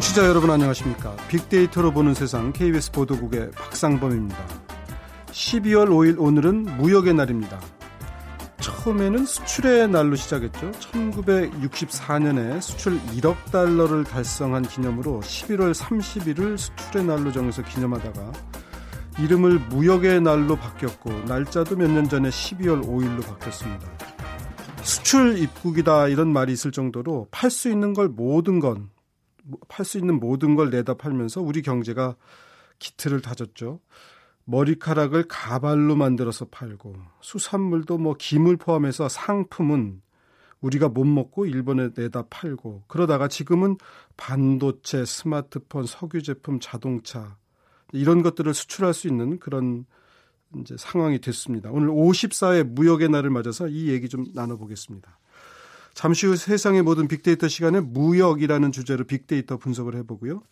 청취자 여러분 안녕하십니까. 빅데이터로 보는 세상 KBS 보도국의 박상범입니다. 12월 5일 오늘은 무역의 날입니다. 처음에는 수출의 날로 시작했죠. 1964년에 수출 1억 달러를 달성한 기념으로 11월 30일을 수출의 날로 정해서 기념하다가 이름을 무역의 날로 바뀌었고 날짜도 몇 년 전에 12월 5일로 바뀌었습니다. 수출 입국이다 이런 말이 있을 정도로 팔 수 있는 걸 모든 건 팔 수 있는 모든 걸 내다 팔면서 우리 경제가 기틀을 다졌죠. 머리카락을 가발로 만들어서 팔고 수산물도 뭐 김을 포함해서 상품은 우리가 못 먹고 일본에 내다 팔고 그러다가 지금은 반도체, 스마트폰, 석유 제품, 자동차 이런 것들을 수출할 수 있는 그런 이제 상황이 됐습니다. 오늘 54회 무역의 날을 맞아서 이 얘기 좀 나눠보겠습니다. 잠시 후 세상의 모든 빅데이터 시간에 무역이라는 주제로 빅데이터 분석을 해보고요.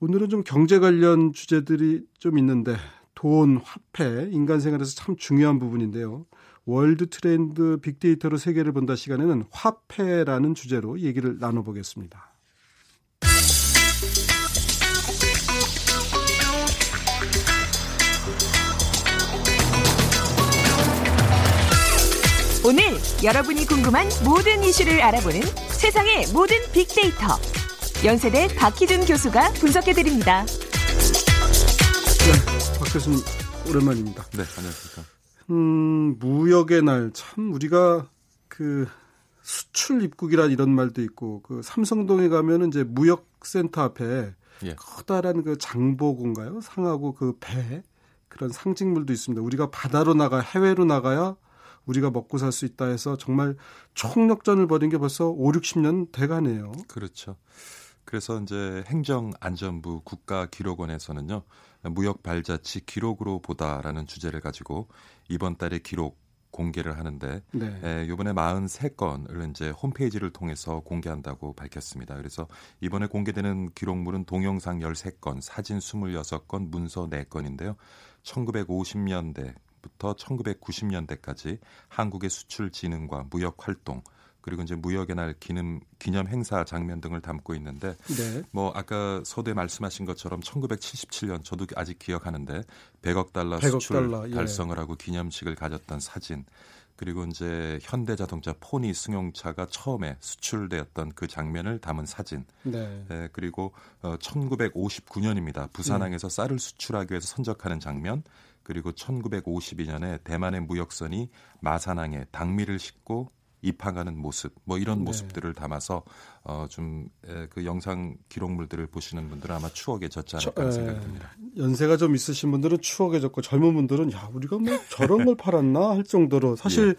오늘은 좀 경제 관련 주제들이 좀 있는데 돈, 화폐, 인간 생활에서 참 중요한 부분인데요. 월드 트렌드 빅데이터로 세계를 본다 시간에는 화폐라는 주제로 얘기를 나눠보겠습니다. 오늘 여러분이 궁금한 모든 이슈를 알아보는 세상의 모든 빅데이터. 연세대 박희준 교수가 분석해드립니다. 네, 박 교수님 오랜만입니다. 네, 안녕하십니까. 음, 무역의 날 참 우리가 그 수출 입국이라 이런 말도 있고 그 삼성동에 가면은 이제 무역센터 앞에 예. 커다란 그 장보고인가요? 상하고 그 배 그런 상징물도 있습니다. 우리가 바다로 나가 해외로 나가야 우리가 먹고 살 수 있다 해서 정말 총력전을 벌인 게 벌써 5, 60년 돼 가네요. 그렇죠. 그래서 이제 행정안전부 국가기록원에서는요. 무역 발자취 기록으로 보다라는 주제를 가지고 이번 달에 기록 공개를 하는데 네. 에, 이번에 43건을 이제 홈페이지를 통해서 공개한다고 밝혔습니다. 그래서 이번에 공개되는 기록물은 동영상 13건, 사진 26건, 문서 4건인데요. 1950년대 부터 1990년대까지 한국의 수출 진흥과 무역 활동 그리고 이제 무역의 날 기념 기념 행사 장면 등을 담고 있는데 네. 뭐 아까 서두에 말씀하신 것처럼 1977년 저도 아직 기억하는데 100억 달러 100억 수출 달러, 예. 달성을 하고 기념식을 가졌던 사진 그리고 이제 현대자동차 포니 승용차가 처음에 수출되었던 그 장면을 담은 사진. 네. 네 그리고 어, 1959년입니다. 부산항에서 음. 쌀을 수출하기 위해서 선적하는 장면. 그리고 1952년에 대만의 무역선이 마산항에 당미를 싣고 입항하는 모습 뭐 이런 네. 모습들을 담아서 어 좀 그 영상 기록물들을 보시는 분들은 아마 추억에 젖지 않을까 생각이 듭니다. 연세가 좀 있으신 분들은 추억에 젖고 젊은 분들은 야 우리가 뭐 저런 걸 팔았나 할 정도로 사실 예.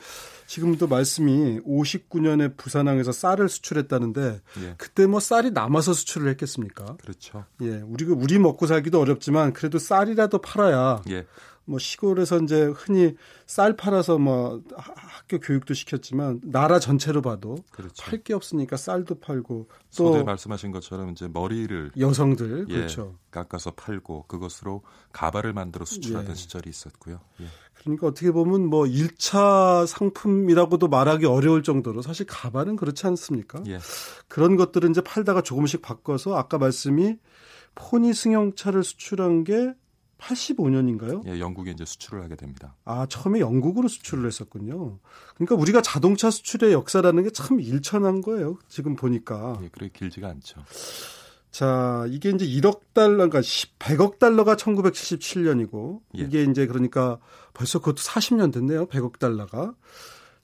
지금도 말씀이 59년에 부산항에서 쌀을 수출했다는데 예. 그때 뭐 쌀이 남아서 수출을 했겠습니까? 그렇죠. 예, 우리가 우리 먹고 살기도 어렵지만 그래도 쌀이라도 팔아야 예. 뭐 시골에서 이제 흔히 쌀 팔아서 뭐 학교 교육도 시켰지만 나라 전체로 봐도 그렇죠. 팔게 없으니까 쌀도 팔고 또 말씀하신 것처럼 이제 머리를 여성들 예, 그렇죠. 깎아서 팔고 그것으로 가발을 만들어 수출하던 예. 시절이 있었고요. 예. 그러니까 어떻게 보면 뭐 1차 상품이라고도 말하기 어려울 정도로 사실 가발은 그렇지 않습니까? 예. 그런 것들은 이제 팔다가 조금씩 바꿔서 아까 말씀이 포니 승용차를 수출한 게 85년인가요? 예, 영국에 이제 수출을 하게 됩니다. 아, 처음에 영국으로 수출을 했었군요. 그러니까 우리가 자동차 수출의 역사라는 게 참 일천한 거예요. 지금 보니까. 예, 그렇게 길지가 않죠. 자, 이게 이제 1억 달러, 그러니까 100억 달러가 1977년이고, 예. 이게 이제 그러니까 벌써 그것도 40년 됐네요. 100억 달러가.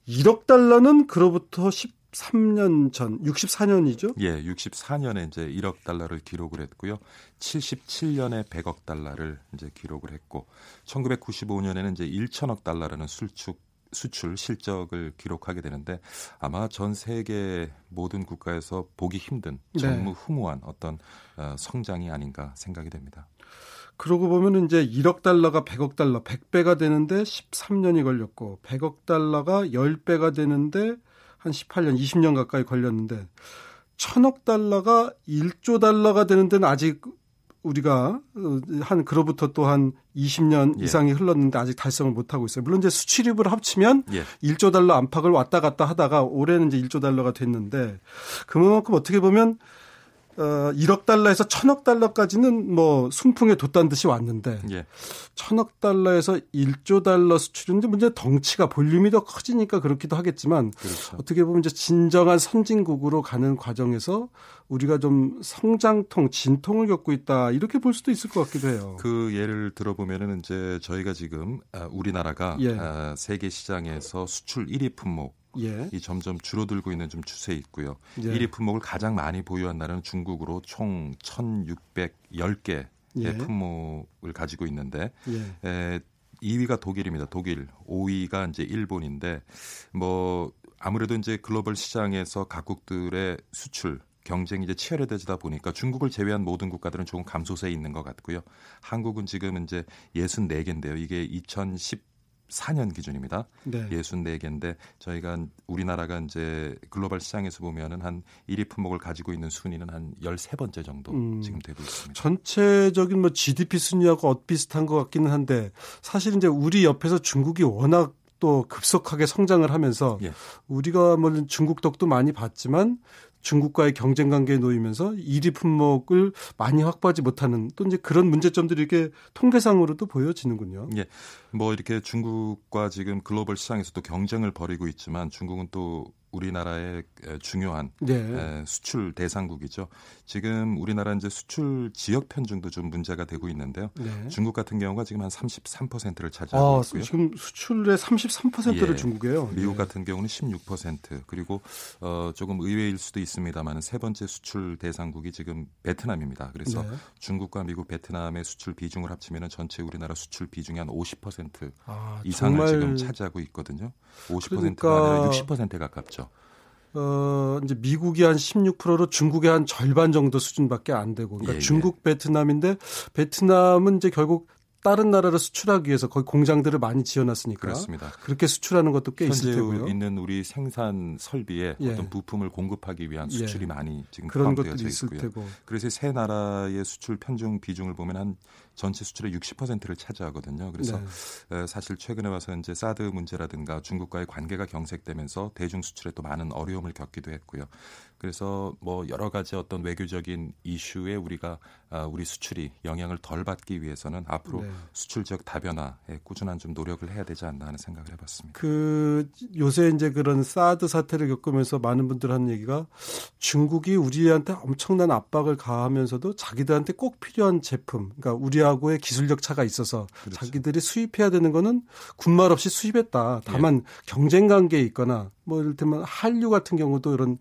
1억 달러는 그로부터 10 3년 전, 64년이죠? 예, 64년에 이제 1억 달러를 기록을 했고요. 77년에 100억 달러를 이제 기록을 했고, 1995년에는 이제 1천억 달러라는 술축 수출 실적을 기록하게 되는데 아마 전 세계 모든 국가에서 보기 힘든 전무후무한 네. 어떤 어, 성장이 아닌가 생각이 됩니다. 그러고 보면 이제 1억 달러가 100억 달러, 100배가 되는데 13년이 걸렸고 100억 달러가 10배가 되는데 한 18년, 20년 가까이 걸렸는데 천억 달러가 1조 달러가 되는 데는 아직 우리가 어, 한 그로부터 또 한 20년 예. 이상이 흘렀는데 아직 달성을 못 하고 있어요. 물론 이제 수출입을 합치면 예. 1조 달러 안팎을 왔다 갔다 하다가 올해는 이제 1조 달러가 됐는데 그만큼 어떻게 보면 어, 1억 달러에서 1000억 달러까지는 뭐 순풍에 돛단 듯이 왔는데 예. 1000억 달러에서 1조 달러 수출은 문제 덩치가 볼륨이 더 커지니까 그렇기도 하겠지만 그렇죠. 어떻게 보면 이제 진정한 선진국으로 가는 과정에서 우리가 좀 성장통, 진통을 겪고 있다 이렇게 볼 수도 있을 것 같기도 해요. 그 예를 들어보면은 이제 저희가 지금 아, 우리나라가 예. 아, 세계 시장에서 수출 1위 품목 예. 이 점점 줄어들고 있는 좀 추세에 있고요. 예. 1위 품목을 가장 많이 보유한 나라는 중국으로 총 1,610개 의 예. 품목을 가지고 있는데 예. 에, 2위가 독일입니다. 독일, 5위가 이제 일본인데 뭐 아무래도 이제 글로벌 시장에서 각국들의 수출 경쟁이 이제 치열해지다 보니까 중국을 제외한 모든 국가들은 조금 감소세에 있는 것 같고요. 한국은 지금 이제 64개인데요. 이게 2010 4년 기준입니다. 네. 64개인데 저희가 우리나라가 이제 글로벌 시장에서 보면은 한 1위 품목을 가지고 있는 순위는 한 13번째 정도 음, 지금 되고 있습니다. 전체적인 뭐 GDP 순위하고 엇비슷한 것 같기는 한데 사실 이제 우리 옆에서 중국이 워낙 또 급속하게 성장을 하면서 예. 우리가 뭐 중국 덕도 많이 봤지만 중국과의 경쟁 관계에 놓이면서 1위 품목을 많이 확보하지 못하는 또 이제 그런 문제점들이 이렇게 통계상으로도 보여지는군요. 예. 뭐 이렇게 중국과 지금 글로벌 시장에서도 경쟁을 벌이고 있지만 중국은 또 우리나라의 중요한 네. 수출 대상국이죠. 지금 우리나라 이제 수출 지역 편중도 좀 문제가 되고 있는데요. 네. 중국 같은 경우가 지금 한 33%를 차지하고 아, 있고요. 지금 수출의 33%를 예. 중국이에요. 미국 네. 같은 경우는 16% 그리고 어, 조금 의외일 수도 있습니다 만세 번째 수출 대상국이 지금 베트남입니다. 그래서 네. 중국과 미국, 베트남의 수출 비중을 합치면 전체 우리나라 수출 비중이 한50% 아, 이상을 정말... 지금 차지하고 있거든요. 50%가 그러니까... 아니라 60%에 가깝죠. 어, 이제 미국이 한 16%로 중국의 한 절반 정도 수준밖에 안 되고. 그러니까 예, 중국, 예. 베트남인데 베트남은 이제 결국 다른 나라를 수출하기 위해서 거기 공장들을 많이 지어놨으니까 그렇습니다. 그렇게 수출하는 것도 꽤 있을 테고요. 있는 우리 생산 설비에 예. 어떤 부품을 공급하기 위한 수출이 예. 많이 지금 그런 것들이 있을 있고요. 테고. 그래서 세 나라의 수출 편중 비중을 보면 한 전체 수출의 60%를 차지하거든요. 그래서 네. 사실 최근에 와서 이제 사드 문제라든가 중국과의 관계가 경색되면서 대중 수출에 또 많은 어려움을 겪기도 했고요. 그래서 뭐 여러 가지 어떤 외교적인 이슈에 우리가 아, 우리 수출이 영향을 덜 받기 위해서는 앞으로 네. 수출 지역 다변화에 꾸준한 좀 노력을 해야 되지 않나 하는 생각을 해봤습니다. 그 요새 이제 그런 사드 사태를 겪으면서 많은 분들 하는 얘기가 중국이 우리한테 엄청난 압박을 가하면서도 자기들한테 꼭 필요한 제품, 그러니까 우리 하고의 기술력 차가 있어서 그렇죠. 자기들이 수입해야 되는 거는 군말 없이 수입했다. 다만 예. 경쟁 관계에 있거나 뭐 이를테면 한류 같은 경우도 이런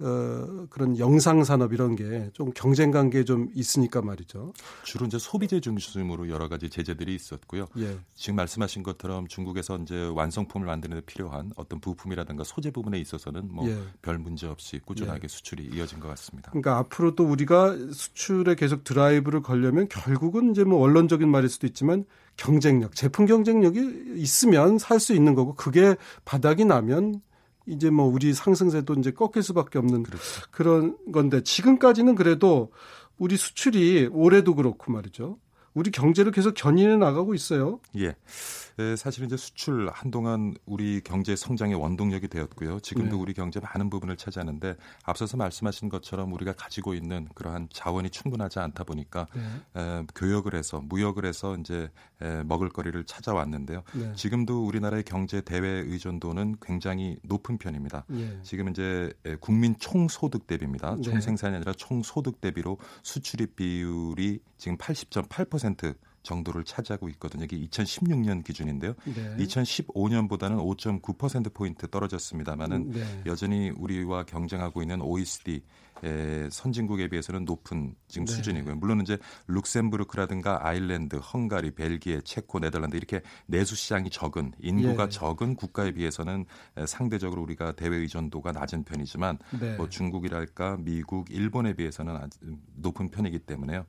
어, 그런 영상 산업 이런 게 좀 경쟁 관계에 좀 있으니까 말이죠. 주로 이제 소비재 중심으로 여러 가지 제재들이 있었고요. 예. 지금 말씀하신 것처럼 중국에서 이제 완성품을 만드는 데 필요한 어떤 부품이라든가 소재 부분에 있어서는 뭐별 예. 문제 없이 꾸준하게 예. 수출이 이어진 것 같습니다. 그러니까 앞으로 또 우리가 수출에 계속 드라이브를 걸려면 결국은 이제 뭐 원론적인 말일 수도 있지만 경쟁력, 제품 경쟁력이 있으면 살 수 있는 거고 그게 바닥이 나면 이제 뭐 우리 상승세도 이제 꺾일 수밖에 없는 그렇죠. 그런 건데 지금까지는 그래도 우리 수출이 올해도 그렇고 말이죠. 우리 경제를 계속 견인해 나가고 있어요. 예. 사실 이제 수출 한동안 우리 경제 성장의 원동력이 되었고요. 지금도 네. 우리 경제 많은 부분을 차지하는데 앞서서 말씀하신 것처럼 우리가 가지고 있는 그러한 자원이 충분하지 않다 보니까 네. 에, 교역을 해서 무역을 해서 이제 에, 먹을거리를 찾아왔는데요. 네. 지금도 우리나라의 경제 대외 의존도는 굉장히 높은 편입니다. 예. 지금 이제 국민 총소득 대비입니다. 네. 총생산이 아니라 총소득 대비로 수출입 비율이 지금 80.8% 정도를 차지하고 있거든요. 이게 2016년 기준인데요. 네. 2015년보다는 5.9% 포인트 떨어졌습니다만은 네. 여전히 우리와 경쟁하고 있는 OECD 에, 선진국에 비해서는 높은 지금 네. 수준이고요. 물론 이제 룩셈부르크라든가 아일랜드, 헝가리, 벨기에, 체코, 네덜란드 이렇게 내수 시장이 적은 인구가 예. 적은 국가에 비해서는 상대적으로 우리가 대외 의존도가 낮은 편이지만 네. 뭐 중국이랄까 미국, 일본에 비해서는 높은 편이기 때문에요.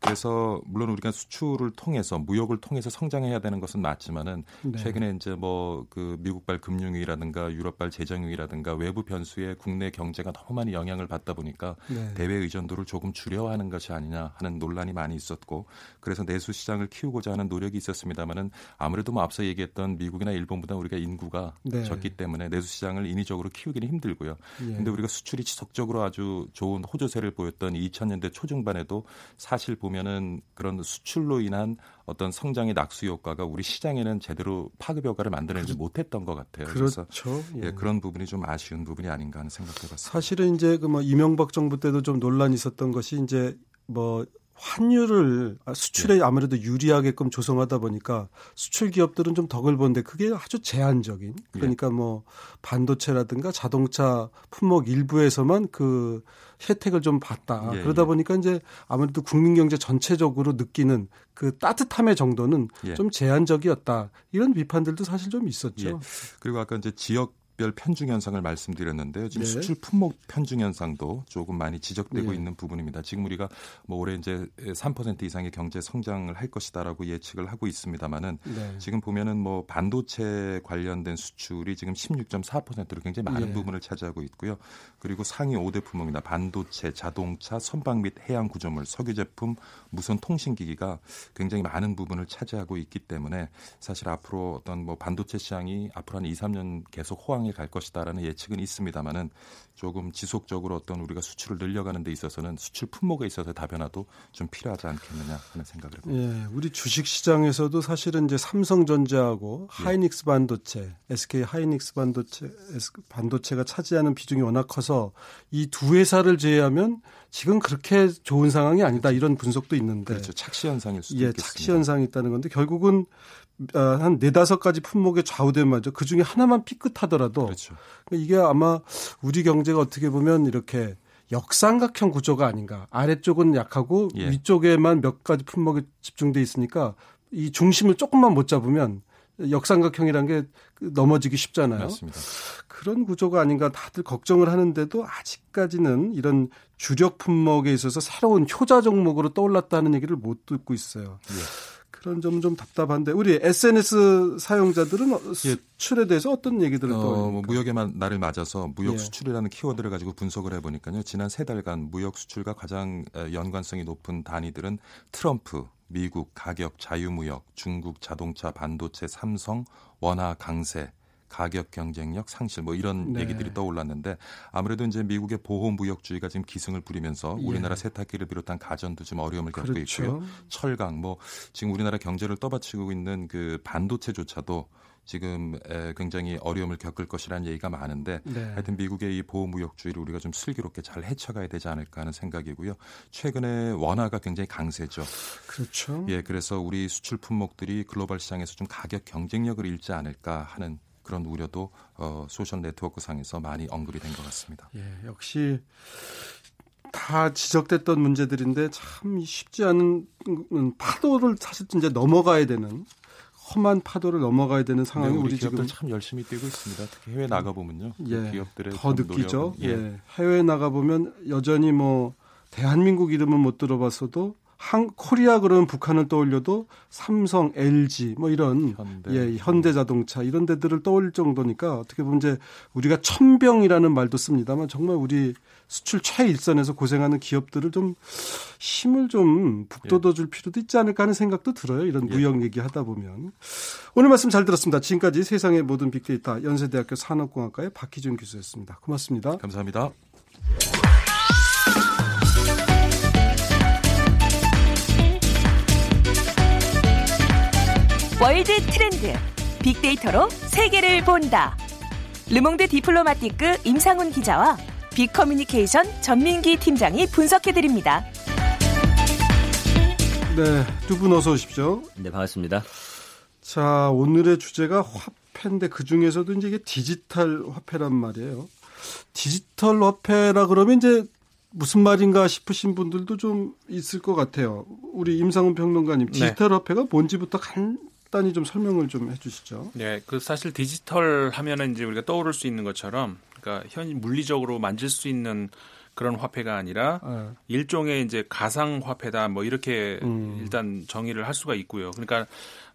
그래서 물론 우리가 수출을 통해서 무역을 통해서 성장해야 되는 것은 맞지만은 네. 최근에 이제 뭐 그 미국발 금융위라든가 유럽발 재정위라든가 외부 변수에 국내 경제가 너무 많이 영향을 받다 보니 보니까 네. 대외 의존도를 조금 줄여 하는 것이 아니냐 하는 논란이 많이 있었고 그래서 내수 시장을 키우고자 하는 노력이 있었습니다만은 아무래도 뭐 앞서 얘기했던 미국이나 일본보다 우리가 인구가 네. 적기 때문에 내수 시장을 인위적으로 키우기는 힘들고요. 예. 근데 우리가 수출이 지속적으로 아주 좋은 호조세를 보였던 2000년대 초중반에도 사실 보면은 그런 수출로 인한 어떤 성장의 낙수 효과가 우리 시장에는 제대로 파급 효과를 만들어내지 그 못했던 것 같아요. 그렇죠. 그래서 예. 예, 그런 부분이 좀 아쉬운 부분이 아닌가 하는 생각해봤습니다. 사실은 이제 그 뭐 이명박 정부 때도 좀 논란이 있었던 것이 이제 뭐 환율을 수출에 네. 아무래도 유리하게끔 조성하다 보니까 수출 기업들은 좀 덕을 보는데 그게 아주 제한적인 그러니까 뭐 반도체라든가 자동차 품목 일부에서만 그 혜택을 좀 받다. 예, 그러다 예. 보니까 이제 아무래도 국민 경제 전체적으로 느끼는 그 따뜻함의 정도는 예. 좀 제한적이었다. 이런 비판들도 사실 좀 있었죠. 예. 그리고 아까 이제 지역 별 편중 현상을 말씀드렸는데요. 지금 네. 수출 품목 편중 현상도 조금 많이 지적되고 네. 있는 부분입니다. 지금 우리가 뭐 올해 이제 3% 이상의 경제 성장을 할 것이다라고 예측을 하고 있습니다만은 네. 지금 보면은 뭐 반도체 관련된 수출이 지금 16.4%로 굉장히 많은 예. 부분을 차지하고 있고요. 그리고 상위 5대 품목이나 반도체, 자동차, 선박 및 해양 구조물, 석유 제품, 무선 통신 기기가 굉장히 많은 부분을 차지하고 있기 때문에 사실 앞으로 어떤 뭐 반도체 시장이 앞으로 한 2, 3년 계속 호황 상황에 갈 것이다라는 예측은 있습니다만은 조금 지속적으로 어떤 우리가 수출을 늘려가는 데 있어서는 수출 품목에 있어서 다변화도 좀 필요하지 않겠느냐 하는 생각을 해봅니다. 예, 우리 주식 시장에서도 사실은 이제 삼성전자하고 예. 하이닉스 반도체, SK 하이닉스 반도체, 반도체가 차지하는 비중이 워낙 커서 이 두 회사를 제외하면 지금 그렇게 좋은 상황이 아니다 이런 분석도 있는데 그렇죠. 착시 현상일 수도 예, 있겠습니다. 착시 현상이 있다는 건데 결국은 어, 한 네다섯 가지 품목에 좌우된 말죠. 그 중에 하나만 삐끗하더라도 그렇죠. 이게 아마 우리 경제가 어떻게 보면 이렇게 역삼각형 구조가 아닌가. 아래쪽은 약하고 예. 위쪽에만 몇 가지 품목이 집중돼 있으니까 이 중심을 조금만 못 잡으면 역삼각형이란 게 넘어지기 쉽잖아요. 맞습니다. 그런 구조가 아닌가 다들 걱정을 하는데도 아직까지는 이런 주력 품목에 있어서 새로운 효자 종목으로 떠올랐다는 얘기를 못 듣고 있어요. 예. 그런 점 좀 답답한데 우리 SNS 사용자들은 예. 수출에 대해서 어떤 얘기들을 어, 뭐 무역의 날을 맞아서 무역 예. 수출이라는 키워드를 가지고 분석을 해보니까요. 지난 세 달간 무역 수출과 가장 연관성이 높은 단위들은 트럼프, 미국, 가격, 자유무역, 중국, 자동차, 반도체, 삼성, 원화, 강세, 가격 경쟁력 상실 뭐 이런 네. 얘기들이 떠올랐는데 아무래도 이제 미국의 보호 무역주의가 지금 기승을 부리면서 예. 우리나라 세탁기를 비롯한 가전도 좀 어려움을 겪고 그렇죠. 있고요. 철강 뭐 지금 우리나라 경제를 떠받치고 있는 그 반도체조차도 지금 굉장히 어려움을 겪을 것이라는 얘기가 많은데 네. 하여튼 미국의 이 보호무역주의를 우리가 좀 슬기롭게 잘 헤쳐가야 되지 않을까 하는 생각이고요. 최근에 원화가 굉장히 강세죠. 그렇죠. 예, 그래서 우리 수출 품목들이 글로벌 시장에서 좀 가격 경쟁력을 잃지 않을까 하는 그런 우려도 어, 소셜 네트워크 상에서 많이 언급이 된 것 같습니다. 예, 역시 다 지적됐던 문제들인데 참 쉽지 않은 파도를 사실 이제 넘어가야 되는 험한 파도를 넘어가야 되는 상황이 우리, 우리 지금 참 열심히 뛰고 있습니다. 특히 해외 나가 보면요. 예, 기업들의 더 느끼죠. 예. 예. 해외 나가 보면 여전히 뭐 대한민국 이름은 못 들어봤어도 한 코리아 그러면 북한을 떠올려도 삼성, LG 뭐 이런 현대. 예, 현대자동차 이런 데들을 떠올릴 정도니까 어떻게 보면 이제 우리가 천병이라는 말도 씁니다만 정말 우리 수출 최일선에서 고생하는 기업들을 좀 힘을 좀 북돋워 줄 필요도 있지 않을까 하는 생각도 들어요. 이런 예. 무역 얘기하다 보면. 오늘 말씀 잘 들었습니다. 지금까지 세상의 모든 빅데이터 연세대학교 산업공학과의 박희준 교수였습니다. 고맙습니다. 감사합니다. 월드 트렌드 빅데이터로 세계를 본다. 르몽드 디플로마티크 임상훈 기자와 빅커뮤니케이션 전민기 팀장이 분석해드립니다. 네, 두 분 어서 오십시오. 네, 반갑습니다. 자, 오늘의 주제가 화폐인데 그 중에서도 이제 이게 디지털 화폐란 말이에요. 디지털 화폐라 그러면 이제 무슨 말인가 싶으신 분들도 좀 있을 것 같아요. 우리 임상훈 평론가님, 네. 디지털 네. 화폐가 뭔지부터 간, 간단히 좀 설명을 좀 해주시죠. 네, 그 사실 디지털 하면은 이제 우리가 떠오를 수 있는 것처럼 그러니까 현 물리적으로 만질 수 있는 그런 화폐가 아니라 네. 일종의 이제 가상 화폐다 뭐 이렇게 음. 일단 정의를 할 수가 있고요. 그러니까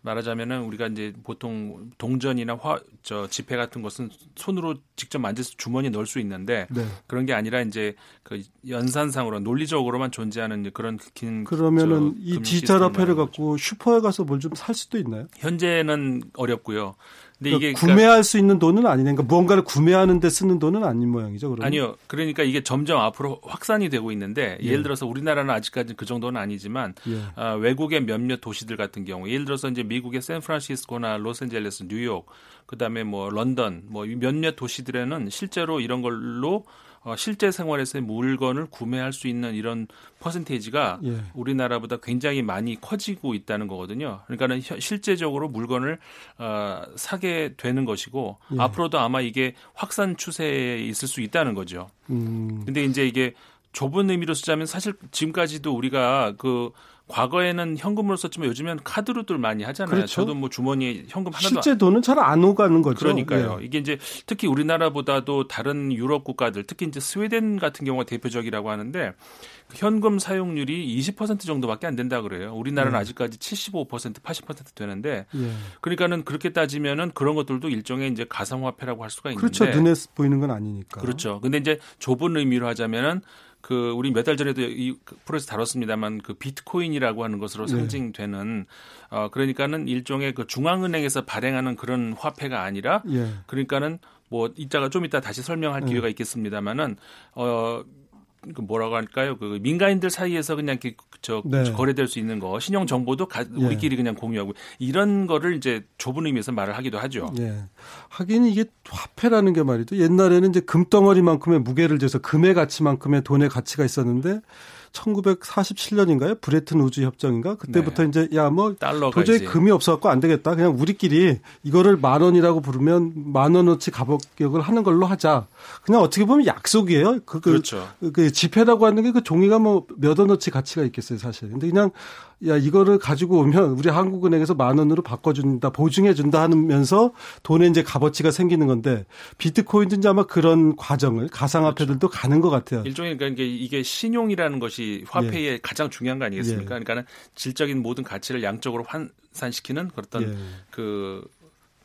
말하자면은 우리가 이제 보통 동전이나 화, 저 지폐 같은 것은 손으로 직접 만져서 주머니에 넣을 수 있는데 네. 그런 게 아니라 이제 그 연산상으로 논리적으로만 존재하는 그런 긴 그러면은 이 디지털 화폐를 갖고 슈퍼에 가서 뭘 좀 살 수도 있나요? 현재는 어렵고요. 근데 그러니까 이게 구매할 그러니까, 수 있는 돈은 아니네. 그러니까 무언가를 구매하는 데 쓰는 돈은 아닌 모양이죠. 그러면? 아니요. 그러니까 이게 점점 앞으로 확산이 되고 있는데 예. 를 들어서 우리나라는 아직까지 그 정도는 아니지만 예. 어, 외국의 몇몇 도시들 같은 경우 예를 들어서 이제 미국의 샌프란시스코나 로스앤젤레스, 뉴욕, 그다음에 뭐 런던 뭐 몇몇 도시들에는 실제로 이런 걸로 어, 실제 생활에서의 물건을 구매할 수 있는 이런 퍼센테이지가 예. 우리나라보다 굉장히 많이 커지고 있다는 거거든요. 그러니까는 실제적으로 물건을 어, 사게 되는 것이고 예. 앞으로도 아마 이게 확산 추세에 있을 수 있다는 거죠. 음. 근데 이제 이게 좁은 의미로 쓰자면 사실 지금까지도 우리가 그 과거에는 현금으로 썼지만 요즘엔 카드로들 많이 하잖아요. 그렇죠. 저도 뭐 주머니에 현금 하나도 실제 돈은 잘 안 오가는 거죠. 그러니까요. 네. 이게 이제 특히 우리나라보다도 다른 유럽 국가들, 특히 이제 스웨덴 같은 경우가 대표적이라고 하는데 현금 사용률이 20% 정도밖에 안 된다 그래요. 우리나라는 네. 아직까지 75% 80% 되는데 네. 그러니까는 그렇게 따지면은 그런 것들도 일종의 이제 가상화폐라고 할 수가 있는데 그렇죠. 눈에 보이는 건 아니니까. 그렇죠. 근데 이제 좁은 의미로 하자면은 그 우리 몇 달 전에도 이 프로에서 다뤘습니다만 그 비트코인이라고 하는 것으로 네. 상징되는 어 그러니까는 일종의 그 중앙은행에서 발행하는 그런 화폐가 아니라 예. 그러니까는 뭐 이따가 좀 이따 다시 설명할 네. 기회가 있겠습니다만은 어 그 뭐라고 할까요? 그 민간인들 사이에서 그냥 이렇게 저 네. 거래될 수 있는 거 신용 정보도 가, 예. 우리끼리 그냥 공유하고 이런 거를 이제 좁은 의미에서 말을 하기도 하죠. 예. 하긴 이게 화폐라는 게 말이죠. 옛날에는 이제 금덩어리만큼의 무게를 재서 금의 가치만큼의 돈의 가치가 있었는데 1947년인가요? 브레튼 우주 협정인가? 그때부터 네. 이제 야 뭐 도저히 이제. 금이 없어갖고 안 되겠다. 그냥 우리끼리 이거를 만 원이라고 부르면 만 원어치 가격을 하는 걸로 하자. 그냥 어떻게 보면 약속이에요. 그, 그, 그렇죠. 그 지폐라고 하는 게 그 종이가 뭐 몇 원어치 가치가 있겠어요, 사실. 근데 그냥 야 이거를 가지고 오면 우리 한국은행에서 만 원으로 바꿔준다 보증해준다 하면서 돈에 이제 값어치가 생기는 건데 비트코인도 이제 아마 그런 과정을 가상화폐들도 그렇죠. 가는 것 같아요. 일종의 그러니까 이게 신용이라는 것이 화폐의 예. 가장 중요한 거 아니겠습니까? 예. 그러니까는 질적인 모든 가치를 양적으로 환산시키는 그런 예. 그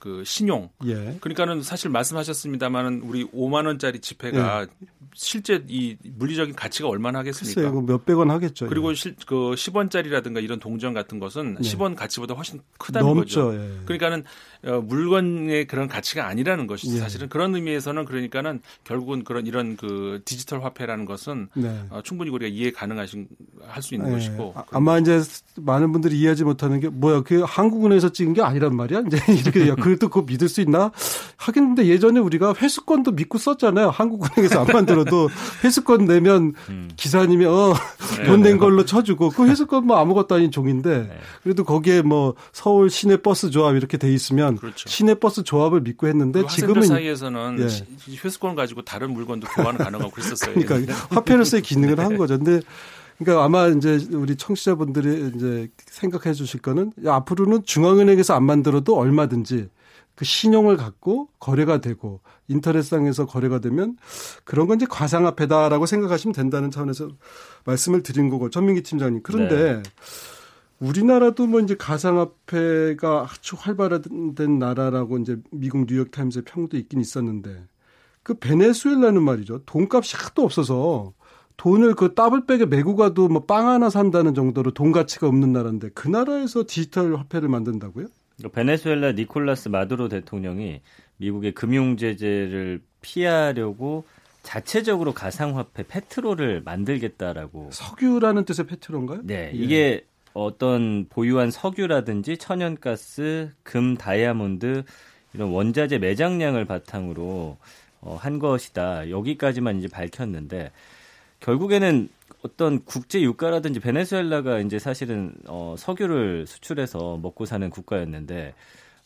그 신용. 예. 그러니까는 사실 말씀하셨습니다만은 우리 5만 원짜리 지폐가 예. 실제 이 물리적인 가치가 얼마나 하겠습니까? 글쎄요, 몇백 원 하겠죠. 그리고 예. 실, 그 10원짜리라든가 이런 동전 같은 것은 예. 10원 가치보다 훨씬 크다는 넘죠. 거죠. 예. 그러니까는 어, 물건의 그런 가치가 아니라는 것이죠. 예. 사실은 그런 의미에서는 그러니까는 결국은 그런 이런 그 디지털 화폐라는 것은 네. 어, 충분히 우리가 이해 가능하신 할 수 있는 것이고 아, 아마 이제 많은 분들이 이해하지 못하는 게 뭐야 그 한국은행에서 찍은 게 아니란 말이야. 이제 이렇게 그래도 그거 믿을 수 있나? 하긴 근데 예전에 우리가 회수권도 믿고 썼잖아요. 한국은행에서 안 만들어도 회수권 내면 음. 기사님이 어 돈 낸 걸로 쳐주고 그 회수권 뭐 아무것도 아닌 종인데 네. 그래도 거기에 뭐 서울 시내 버스 조합 이렇게 돼 있으면 그렇죠. 시내 버스 조합을 믿고 했는데 지금은 사이에서는 예. 회수권 가지고 다른 물건도 교환 가능하고 그랬었어요. 그러니까 화폐로서의 기능을 한 거죠. 근데 그러니까 아마 이제 우리 청취자분들이 이제 생각해 주실 거는 앞으로는 중앙은행에서 안 만들어도 얼마든지 그 신용을 갖고 거래가 되고 인터넷상에서 거래가 되면 그런 건 이제 과상화폐다라고 생각하시면 된다는 차원에서 말씀을 드린 거고 전민기 팀장님 그런데 네. 우리나라도 뭐 이제 가상화폐가 아주 활발화된 나라라고 이제 미국 뉴욕 타임즈의 평도 있긴 있었는데 그 베네수엘라는 말이죠 돈값이 하도 없어서 돈을 그 더블백에 메고 가도 뭐 빵 하나 산다는 정도로 돈 가치가 없는 나라인데 그 나라에서 디지털 화폐를 만든다고요? 베네수엘라 니콜라스 마두로 대통령이 미국의 금융 제재를 피하려고 자체적으로 가상화폐 페트로를 만들겠다라고 석유라는 뜻의 페트로인가요? 네, 예. 이게 어떤 보유한 석유라든지 천연가스, 금, 다이아몬드 이런 원자재 매장량을 바탕으로 어, 한 것이다. 여기까지만 이제 밝혔는데 결국에는 어떤 국제 유가라든지 베네수엘라가 이제 사실은 어, 석유를 수출해서 먹고 사는 국가였는데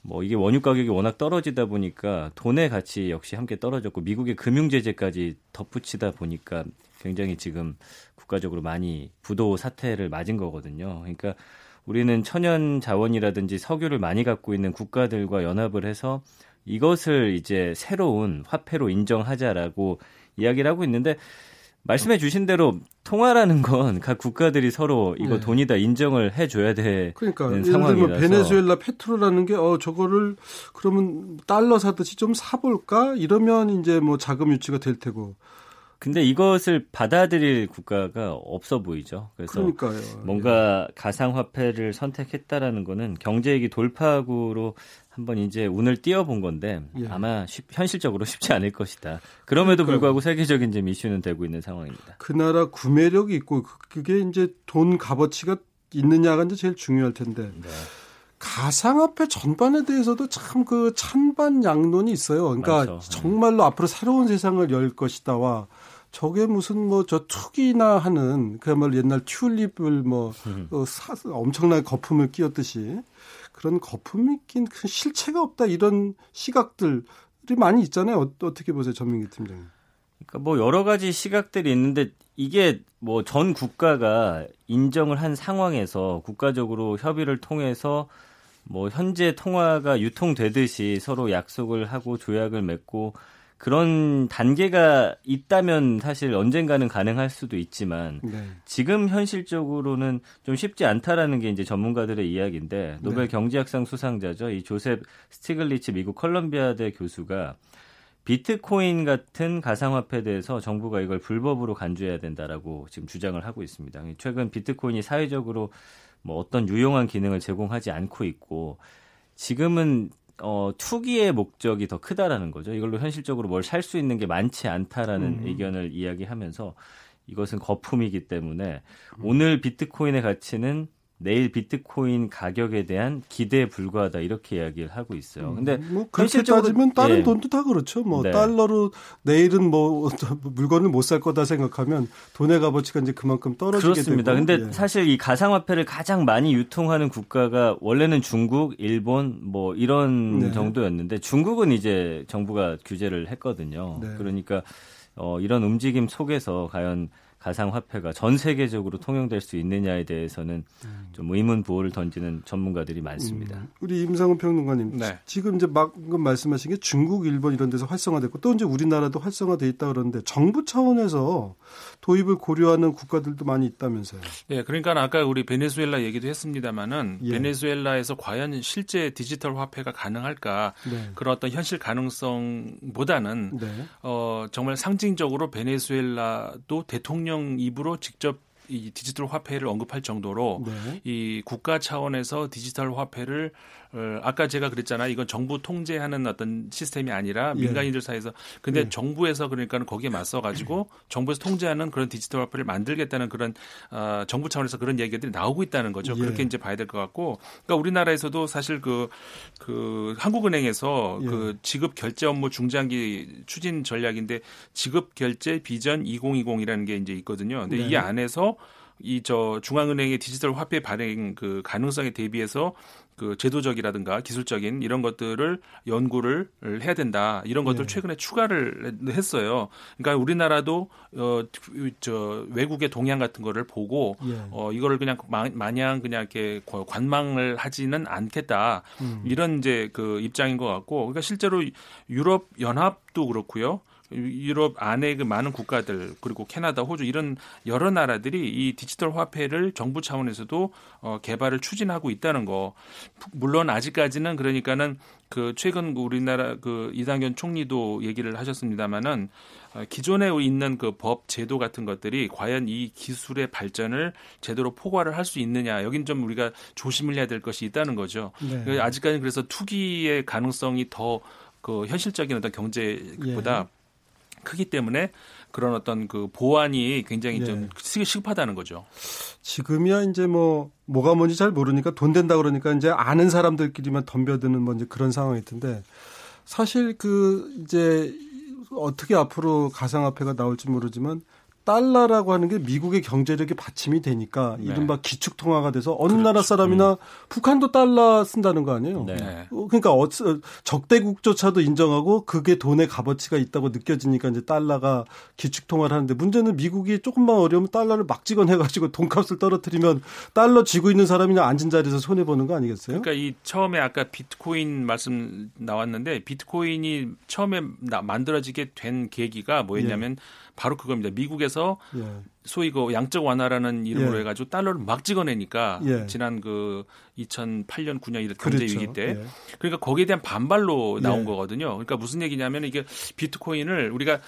뭐 이게 원유 가격이 워낙 떨어지다 보니까 돈의 가치 역시 함께 떨어졌고 미국의 금융 제재까지 덧붙이다 보니까 굉장히 지금 국가적으로 많이 부도 사태를 맞은 거거든요. 그러니까 우리는 천연 자원이라든지 석유를 많이 갖고 있는 국가들과 연합을 해서 이것을 이제 새로운 화폐로 인정하자라고 이야기를 하고 있는데 말씀해 주신 대로 통화라는 건 각 국가들이 서로 이거 네. 돈이다 인정을 해줘야 되는 그러니까, 상황이라서. 베네수엘라 페트로라는 게 어 저거를 그러면 달러 사듯이 좀 사볼까 이러면 이제 뭐 자금 유치가 될 테고. 근데 이것을 받아들일 국가가 없어 보이죠. 그래서 그러니까요. 뭔가 가상화폐를 선택했다라는 거는 경제익이 돌파구로 한번 이제 운을 띄워본 건데 예. 아마 쉽, 현실적으로 쉽지 않을 것이다. 그럼에도 그러니까. 불구하고 세계적인 좀 이슈는 되고 있는 상황입니다. 그 나라 구매력이 있고 그, 그게 이제 돈 값어치가 있느냐가 이제 제일 중요할 텐데. 네. 가상화폐 전반에 대해서도 참 그 찬반 양론이 있어요. 그러니까 맞죠. 네. 정말로 앞으로 새로운 세상을 열 것이다와 저게 무슨 뭐 저 투기나 하는 그야말로 옛날 튤립을 뭐 음. 어, 사, 엄청나게 거품을 끼웠듯이 그런 거품이 낀 실체가 없다 이런 시각들이 많이 있잖아요. 어, 떻게 보세요, 전민기 팀장님? 그러니까 뭐 여러 가지 시각들이 있는데 이게 뭐 전 국가가 인정을 한 상황에서 국가적으로 협의를 통해서 뭐 현재 통화가 유통되듯이 서로 약속을 하고 조약을 맺고 그런 단계가 있다면 사실 언젠가는 가능할 수도 있지만 네. 지금 현실적으로는 좀 쉽지 않다라는 게 이제 전문가들의 이야기인데 노벨 네. 경제학상 수상자죠. 이 조셉 스티글리츠 미국 컬럼비아대 교수가 비트코인 같은 가상화폐에 대해서 정부가 이걸 불법으로 간주해야 된다라고 지금 주장을 하고 있습니다. 최근 비트코인이 사회적으로 뭐 어떤 유용한 기능을 제공하지 않고 있고 지금은 어, 투기의 목적이 더 크다라는 거죠. 이걸로 현실적으로 뭘 살 수 있는 게 많지 않다라는 음. 의견을 이야기하면서 이것은 거품이기 때문에 음. 오늘 비트코인의 가치는 내일 비트코인 가격에 대한 기대에 불과하다 이렇게 이야기를 하고 있어요. 근데 음, 뭐 그렇게 따지면 다른 예. 돈도 다 그렇죠. 뭐 네. 달러로 내일은 뭐 물건을 못 살 거다 생각하면 돈의 값어치가 이제 그만큼 떨어지게 그렇습니다. 되고. 근데 예. 사실 이 가상화폐를 가장 많이 유통하는 국가가 원래는 중국, 일본 뭐 이런 네. 정도였는데 중국은 이제 정부가 규제를 했거든요. 네. 그러니까 어 이런 움직임 속에서 과연 가상화폐가 전 세계적으로 통용될 수 있느냐에 대해서는 음. 좀 의문 부호를 던지는 전문가들이 많습니다. 음. 우리 임상훈 평론가님, 네. 지금 이제 방금 말씀하신 게 중국, 일본 이런 데서 활성화됐고 또 이제 우리나라도 활성화돼 있다 그러는데 정부 차원에서 도입을 고려하는 국가들도 많이 있다면서요. 네, 그러니까 아까 우리 베네수엘라 얘기도 했습니다마는 예. 베네수엘라에서 과연 실제 디지털 화폐가 가능할까 네. 그런 어떤 현실 가능성보다는 네. 어, 정말 상징적으로 베네수엘라도 대통령 입으로 직접 이 디지털 화폐를 언급할 정도로 네. 이 국가 차원에서 디지털 화폐를 어, 아까 제가 그랬잖아 이건 정부 통제하는 어떤 시스템이 아니라 예. 민간인들 사이에서 근데 예. 정부에서 그러니까는 거기에 맞서 가지고 정부에서 통제하는 그런 디지털 화폐를 만들겠다는 그런 어, 정부 차원에서 그런 얘기들이 나오고 있다는 거죠. 예. 그렇게 이제 봐야 될 것 같고 그러니까 우리나라에서도 사실 그그 그 한국은행에서 예. 그 지급 결제 업무 중장기 추진 전략인데 지급 결제 비전 2020이라는 게 이제 있거든요. 근데 네. 이 안에서 이 저 중앙은행의 디지털 화폐 발행 그 가능성에 대비해서 그 제도적이라든가 기술적인 이런 것들을 연구를 해야 된다. 이런 것들 을 네. 최근에 추가를 했어요. 그러니까 우리나라도 어저 외국의 동향 같은 거를 보고 예. 어 이거를 그냥 마냥 그냥 이렇게 관망을 하지는 않겠다. 음. 이런 이제 그 입장인 것 같고 그러니까 실제로 유럽 연합도 그렇고요. 유럽 안에 그 많은 국가들 그리고 캐나다, 호주 이런 여러 나라들이 이 디지털 화폐를 정부 차원에서도 어, 개발을 추진하고 있다는 거. 물론 아직까지는 그러니까는 그 최근 우리나라 그 이상현 총리도 얘기를 하셨습니다마는 어, 기존에 있는 그 법 제도 같은 것들이 과연 이 기술의 발전을 제대로 포괄을 할 수 있느냐 여긴 좀 우리가 조심을 해야 될 것이 있다는 거죠. 네. 아직까지 그래서 투기의 가능성이 더 그 현실적인 어떤 경제보다 예. 크기 때문에 그런 어떤 그 보안이 굉장히 네. 좀 시급하다는 거죠. 지금이야 이제 뭐 뭐가 뭔지 잘 모르니까 돈 된다 그러니까 이제 아는 사람들끼리만 덤벼드는 뭐 이제 그런 상황일 텐데 사실 그 이제 어떻게 앞으로 가상화폐가 나올지 모르지만 달러라고 하는 게 미국의 경제력의 받침이 되니까 네. 이른바 기축 통화가 돼서 어느 그렇죠. 나라 사람이나 음. 북한도 달러 쓴다는 거 아니에요? 네. 어, 그러니까 적대국조차도 인정하고 그게 돈의 값어치가 있다고 느껴지니까 이제 달러가 기축 통화를 하는데 문제는 미국이 조금만 어려우면 달러를 막 찍어내 가지고 돈값을 떨어뜨리면 달러 쥐고 있는 사람이나 앉은 자리에서 손해 보는 거 아니겠어요? 그러니까 이 처음에 아까 비트코인 말씀 나왔는데 비트코인이 처음에 만들어지게 된 계기가 뭐였냐면 예. 바로 그겁니다. 미국에서 예. 소위 그 양적 완화라는 이름으로 예. 해가지고 달러를 막 찍어내니까 예. 지난 그 2008년 9년 이런 경제 그렇죠. 위기 때 예. 그러니까 거기에 대한 반발로 나온 예. 거거든요. 그러니까 무슨 얘기냐면 이게 비트코인을 우리가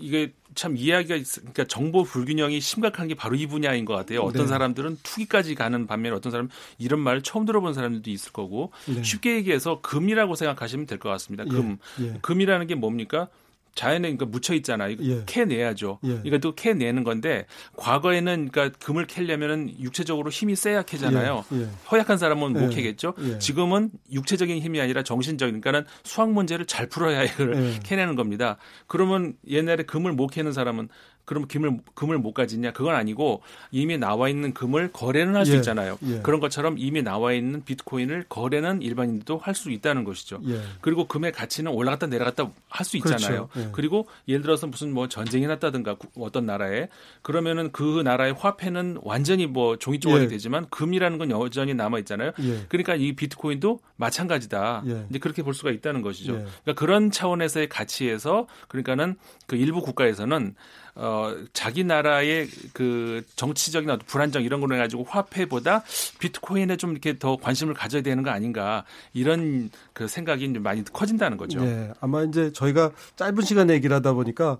이게 참 이야기가 있, 그러니까 정보 불균형이 심각한 게 바로 이 분야인 것 같아요. 어떤 네. 사람들은 투기까지 가는 반면에 어떤 사람은 이런 말을 처음 들어본 사람들도 있을 거고 네. 쉽게 얘기해서 금이라고 생각하시면 될 것 같습니다. 금. 예. 금이라는 게 뭡니까? 자연에 그러니까 묻혀 있잖아. 이거 예. 캐내야죠. 예. 이것도 캐내는 건데 과거에는 그러니까 금을 캐려면은 육체적으로 힘이 세야 캐잖아요. 예. 예. 허약한 사람은 못 예. 캐겠죠. 예. 지금은 육체적인 힘이 아니라 정신적인 그러니까는 수학 문제를 잘 풀어야 이걸 캐내는 겁니다. 그러면 옛날에 금을 못 캐는 사람은 그러면 금을 금을 못 가지냐? 그건 아니고 이미 나와 있는 금을 거래는 할수 예, 있잖아요. 예. 그런 것처럼 이미 나와 있는 비트코인을 거래는 일반인도 할 수 있다는 것이죠. 예. 그리고 금의 가치는 올라갔다 내려갔다 할 수 있잖아요. 그렇죠. 예. 그리고 예를 들어서 무슨 뭐 전쟁이 났다든가 어떤 나라에 그러면은 그 나라의 화폐는 완전히 뭐 종이 조각이 예. 되지만 금이라는 건 여전히 남아 있잖아요. 예. 그러니까 이 비트코인도 마찬가지다. 이제 그렇게 볼 수가 있다는 것이죠. 그러니까 그런 차원에서의 가치에서 그러니까는 그 일부 국가에서는 어, 자기 나라의 그 정치적인 어떤 불안정 이런 걸로 해가지고 화폐보다 비트코인에 좀 이렇게 더 관심을 가져야 되는 거 아닌가 이런 그 생각이 많이 커진다는 거죠. 네, 아마 이제 저희가 짧은 시간에 얘기를 하다 보니까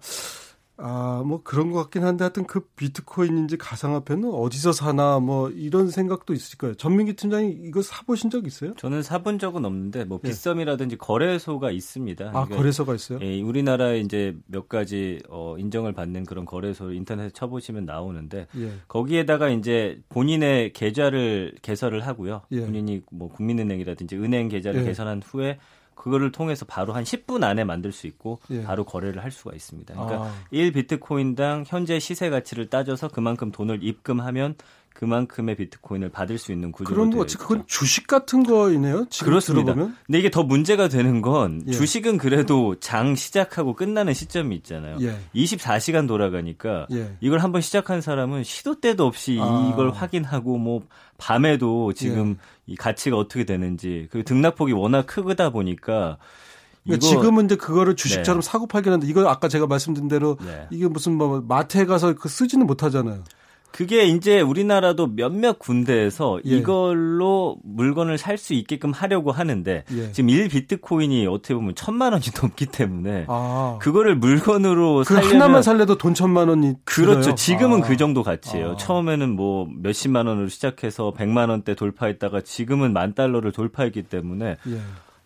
아, 뭐 그런 것 같긴 한데 하여튼 그 비트코인인지 가상화폐는 어디서 사나 뭐 이런 생각도 있을 거예요. 전민기 팀장이 이거 사보신 적 있어요? 저는 사본 적은 없는데 뭐 예. 빗썸이라든지 거래소가 있습니다. 아, 그러니까 거래소가 있어요? 예, 우리나라에 이제 몇 가지 어, 인정을 받는 그런 거래소 인터넷에 쳐보시면 나오는데 예. 거기에다가 이제 본인의 계좌를 개설을 하고요. 예. 본인이 뭐 국민은행이라든지 은행 계좌를 예. 개설한 후에 그거를 통해서 바로 한 10분 안에 만들 수 있고 예. 바로 거래를 할 수가 있습니다. 그러니까 아. 1비트코인당 현재 시세 가치를 따져서 그만큼 돈을 입금하면 그만큼의 비트코인을 받을 수 있는 구조로 그런 거 그건 주식 같은 거이네요. 그렇습니다. 들어보면? 근데 이게 더 문제가 되는 건 예. 주식은 그래도 장 시작하고 끝나는 시점이 있잖아요. 예. 24시간 돌아가니까 예. 이걸 한번 시작한 사람은 시도 때도 없이 아. 이걸 확인하고 뭐 밤에도 지금 예. 이 가치가 어떻게 되는지 그 등락폭이 워낙 크다 보니까 그러니까 지금은 이제 그거를 주식처럼 네. 사고 팔긴 하는데 이거 아까 제가 말씀드린 대로 네. 이게 무슨 뭐 마트에 가서 그 쓰지는 못하잖아요. 그게 이제 우리나라도 몇몇 군데에서 예. 이걸로 물건을 살 수 있게끔 하려고 하는데 예. 지금 1 비트코인이 어떻게 보면 천만 원이 넘기 때문에 아. 그거를 물건으로 그 살려면 하나만 살래도 돈 천만 원이 그렇죠. 들어요? 지금은 아. 그 정도 가치예요. 아. 처음에는 뭐 몇십만 원으로 시작해서 100만 원대 돌파했다가 지금은 만 달러를 돌파했기 때문에 예.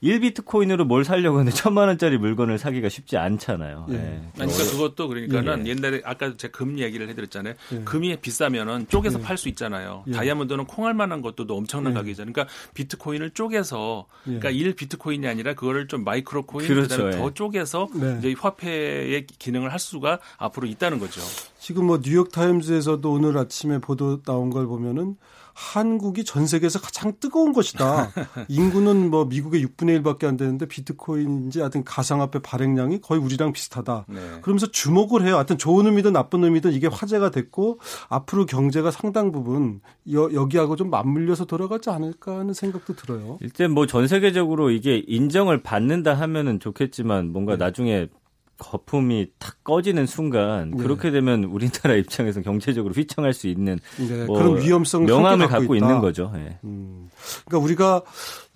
1비트코인으로 뭘 살려고 하는데 천만 원짜리 물건을 사기가 쉽지 않잖아요. 예. 네. 아니, 그러니까 그것도 그러니까는 예. 옛날에 아까 제가 금 얘기를 해드렸잖아요. 예. 금이 비싸면은 쪼개서 예. 팔수 있잖아요. 예. 다이아몬드는 콩알 만한 것도 엄청난 예. 가격이잖아요. 그러니까 비트코인을 쪼개서 그러니까 1 비트코인이 아니라 그거를 좀 마이크로 코인 그렇죠. 그다음에 더 쪼개서 네. 이제 화폐의 기능을 할 수가 앞으로 있다는 거죠. 지금 뭐 뉴욕 타임즈에서도 오늘 아침에 보도 나온 걸 보면은 한국이 전 세계에서 가장 뜨거운 것이다. 인구는 뭐 미국의 6분의 1밖에 안 되는데 비트코인인지 하여튼 가상화폐 발행량이 거의 우리랑 비슷하다. 네. 그러면서 주목을 해요. 하여튼 좋은 의미든 나쁜 의미든 이게 화제가 됐고 앞으로 경제가 상당 부분 여, 여기하고 좀 맞물려서 돌아가지 않을까 하는 생각도 들어요. 일단 뭐 전 세계적으로 이게 인정을 받는다 하면은 좋겠지만 뭔가 네. 나중에 거품이 탁 꺼지는 순간 네. 그렇게 되면 우리나라 입장에서 경제적으로 휘청할 수 있는 네, 뭐 그런 위험성 명함을 갖고, 갖고 있는 거죠. 네. 음. 그러니까 우리가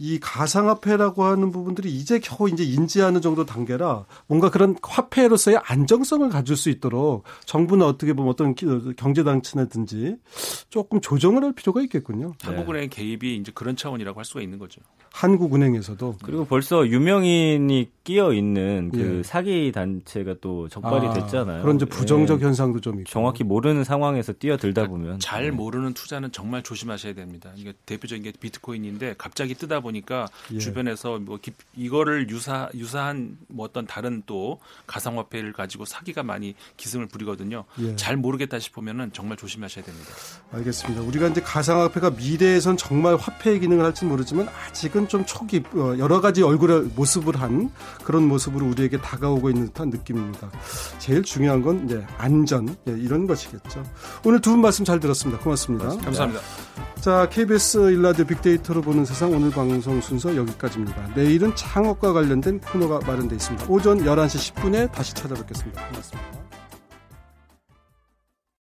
이 가상화폐라고 하는 부분들이 이제 겨우 이제 인지하는 정도 단계라 뭔가 그런 화폐로서의 안정성을 가질 수 있도록 정부는 어떻게 보면 어떤 경제 장치라든지 조금 조정을 할 필요가 있겠군요. 한국은행 개입이 이제 그런 차원이라고 할 수가 있는 거죠. 한국은행에서도 그리고 벌써 유명인이 끼어 있는 그 예. 사기 단체가 또 적발이 아, 됐잖아요. 그런 이제 부정적 예. 현상도 좀 있고. 정확히 모르는 상황에서 뛰어들다 보면 잘 네. 모르는 투자는 정말 조심하셔야 됩니다. 이게 대표적인 게 비트코인인데 갑자기 뜨다 보니 까 예. 주변에서 뭐 이거를 유사 유사한 뭐 어떤 다른 또 가상화폐를 가지고 사기가 많이 기승을 부리거든요. 예. 잘 모르겠다 싶으면은 정말 조심하셔야 됩니다. 알겠습니다. 우리가 이제 가상화폐가 미래에선 정말 화폐의 기능을 할지 모르지만 아직은 좀 초기 어, 여러 가지 얼굴의 모습을 한 그런 모습으로 우리에게 다가오고 있는 듯한 느낌입니다. 제일 중요한 건 이제 안전 예, 이런 것이겠죠. 오늘 두 분 말씀 잘 들었습니다. 고맙습니다. 감사합니다. 자, KBS 일라디오 빅데이터로 보는 세상 오늘 방송 순서 여기까지입니다. 내일은 창업과 관련된 코너가 마련되어 있습니다. 오전 11시 10분에 다시 찾아뵙겠습니다. 고맙습니다.